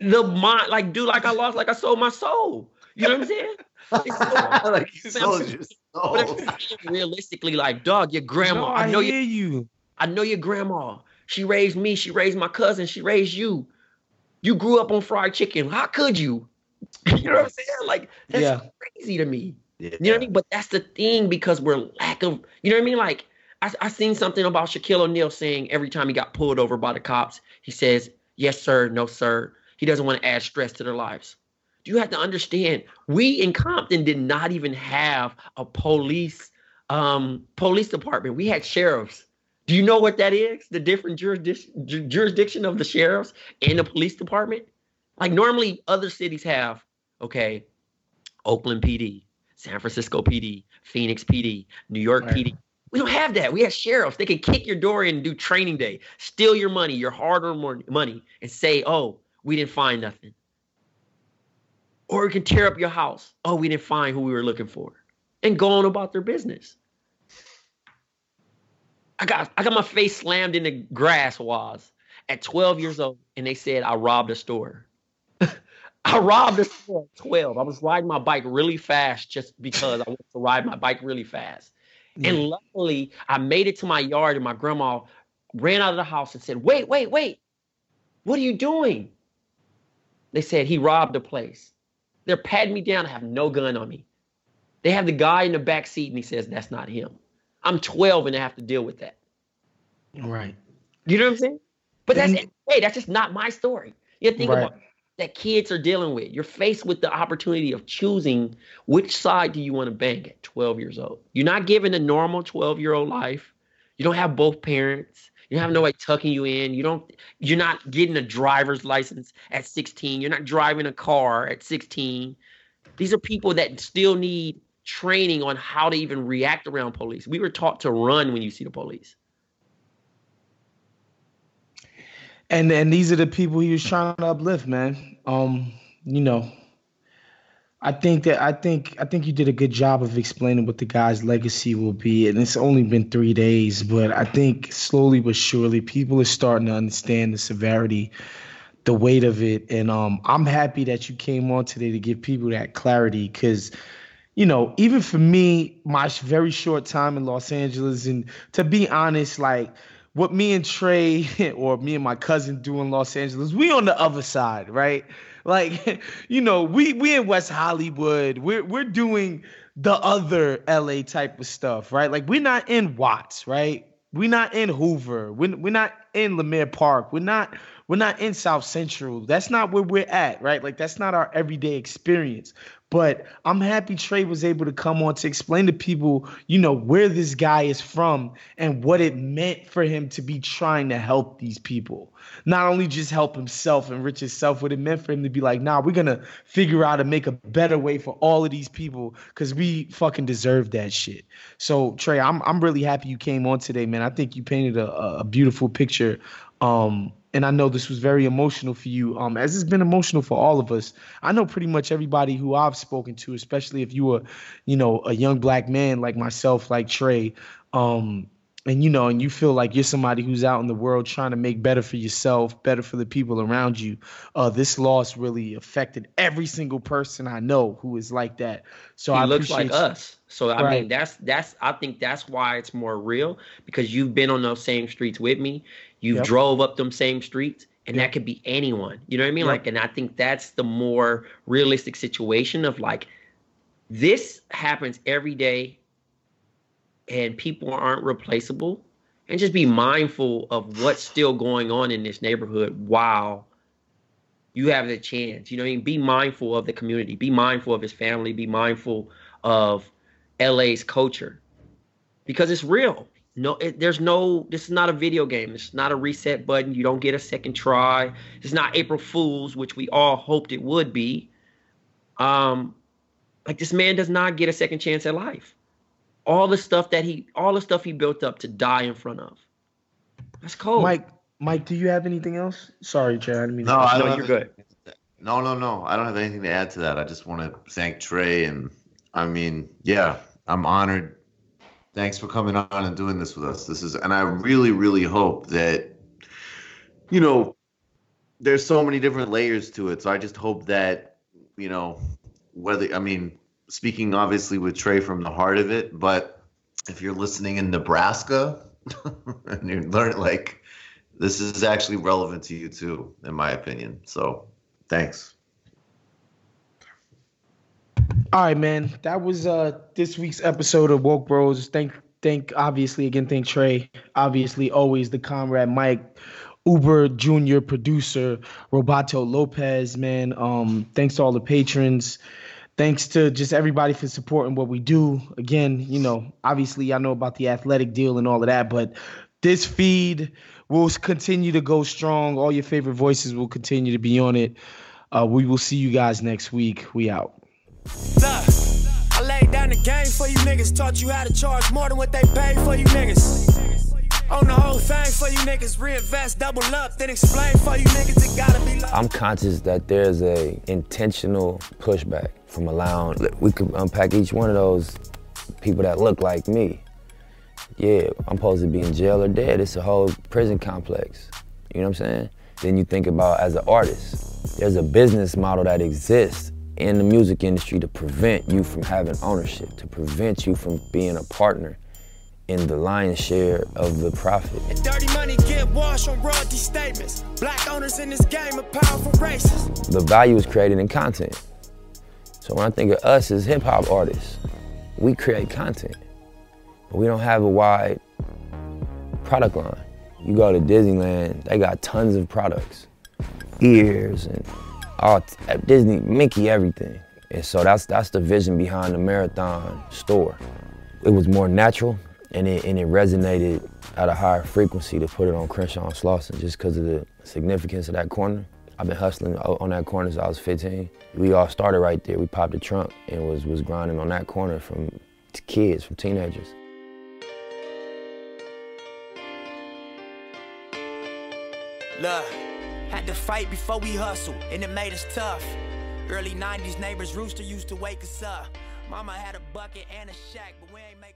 the mind, like, dude, like I lost, like I sold my soul. You know what I'm saying? So- like you sold your but if soul. you're realistically, like, dog, your grandma, No, I know hear you. you. I know your grandma. She raised me. She raised my cousin. She raised you. You grew up on fried chicken. How could you? you know what I'm saying? Like that's Yeah. crazy to me. You know what I mean? But that's the thing because we're lack of. You know what I mean? Like I I seen something about Shaquille O'Neal saying every time he got pulled over by the cops, he says, Yes, sir. No, sir. He doesn't want to add stress to their lives. Do you have to understand? We in Compton did not even have a police um, police department. We had sheriffs. Do you know what that is? The different jurisdiction jurisdiction of the sheriffs and the police department. Like normally, other cities have okay, Oakland PD, San Francisco PD, Phoenix PD, New York right. PD. We don't have that. We have sheriffs. They can kick your door in and do training day, steal your money, your hard-earned money, and say, "Oh, we didn't find nothing." Or we can tear up your house. Oh, we didn't find who we were looking for, and go on about their business. I got I got my face slammed in the grass was at 12 years old, and they said I robbed a store. I robbed a store at 12. I was riding my bike really fast just because I wanted to ride my bike really fast. Yeah. And luckily, I made it to my yard, and my grandma ran out of the house and said, Wait, wait, wait. What are you doing? They said he robbed the place. They're patting me down. I have no gun on me. They have the guy in the back seat, and he says, That's not him. I'm 12 and I have to deal with that. Right. You know what I'm saying? But that's hey, that's just not my story. You think right. about that kids are dealing with. You're faced with the opportunity of choosing which side do you want to bang at 12 years old. You're not given a normal 12 year old life. You don't have both parents. You have nobody tucking you in. You don't. You're not getting a driver's license at 16. You're not driving a car at 16. These are people that still need training on how to even react around police. We were taught to run when you see the police. And and these are the people he was trying to uplift, man. Um, you know, I think that I think I think you did a good job of explaining what the guy's legacy will be, and it's only been three days, but I think slowly but surely people are starting to understand the severity, the weight of it, and um, I'm happy that you came on today to give people that clarity because you know, even for me, my very short time in Los Angeles, and to be honest, like what me and Trey or me and my cousin do in Los Angeles, we on the other side, right? Like, you know, we we in West Hollywood. We're we're doing the other LA type of stuff, right? Like we're not in Watts, right? We're not in Hoover. We're, we're not in Leimert Park. We're not we're not in South Central. That's not where we're at, right? Like that's not our everyday experience. But I'm happy Trey was able to come on to explain to people, you know, where this guy is from and what it meant for him to be trying to help these people. Not only just help himself, and enrich himself, what it meant for him to be like, nah, we're gonna figure out to make a better way for all of these people because we fucking deserve that shit. So Trey, I'm I'm really happy you came on today, man. I think you painted a, a beautiful picture um, and I know this was very emotional for you, um, as it's been emotional for all of us. I know pretty much everybody who I've spoken to, especially if you were, you know, a young black man like myself, like Trey, um, and you know, and you feel like you're somebody who's out in the world trying to make better for yourself, better for the people around you. Uh, this loss really affected every single person I know who is like that. So he I looks like you. us. So I right. mean, that's that's I think that's why it's more real because you've been on those same streets with me. You yep. drove up them same streets, and yep. that could be anyone. You know what I mean? Yep. Like, and I think that's the more realistic situation of like, this happens every day, and people aren't replaceable. And just be mindful of what's still going on in this neighborhood while you have the chance. You know I mean? Be mindful of the community. Be mindful of his family. Be mindful of LA's culture because it's real. No, it, there's no. This is not a video game. It's not a reset button. You don't get a second try. It's not April Fools, which we all hoped it would be. Um, like this man does not get a second chance at life. All the stuff that he, all the stuff he built up to die in front of. That's cold. Mike, Mike, do you have anything else? Sorry, Chad. I mean, no, I don't. you're good. No, no, no. I don't have anything to add to that. I just want to thank Trey, and I mean, yeah, I'm honored Thanks for coming on and doing this with us. This is, and I really, really hope that, you know, there's so many different layers to it. So I just hope that, you know, whether, I mean, speaking obviously with Trey from the heart of it, but if you're listening in Nebraska and you're learning, like, this is actually relevant to you too, in my opinion. So thanks. All right, man. That was uh this week's episode of Woke Bros. Thank thank obviously again thank Trey. Obviously always the comrade Mike. Uber Junior producer Roberto Lopez, man. Um, thanks to all the patrons. Thanks to just everybody for supporting what we do. Again, you know, obviously I know about the athletic deal and all of that, but this feed will continue to go strong. All your favorite voices will continue to be on it. Uh, we will see you guys next week. We out. I laid down the game for you niggas. Taught you how to charge more than what they paid for you niggas. On the whole thing for you niggas, reinvest, double up, then explain for you niggas. It gotta be. Like- I'm conscious that there's a intentional pushback from allowing. We could unpack each one of those people that look like me. Yeah, I'm supposed to be in jail or dead. It's a whole prison complex. You know what I'm saying? Then you think about as an artist, there's a business model that exists in the music industry to prevent you from having ownership, to prevent you from being a partner in the lion's share of the profit. And dirty money get washed on royalty statements. Black owners in this game are powerful racists. The value is created in content. So when I think of us as hip hop artists, we create content, but we don't have a wide product line. You go to Disneyland, they got tons of products, ears and all uh, Disney, Mickey, everything. And so that's that's the vision behind the Marathon store. It was more natural and it, and it resonated at a higher frequency to put it on Crenshaw and Slauson just because of the significance of that corner. I've been hustling on that corner since I was 15. We all started right there. We popped the trunk and was, was grinding on that corner from kids, from teenagers. Look, had to fight before we hustle, and it made us tough. Early 90s neighbors, Rooster used to wake us up. Mama had a bucket and a shack, but we ain't make a.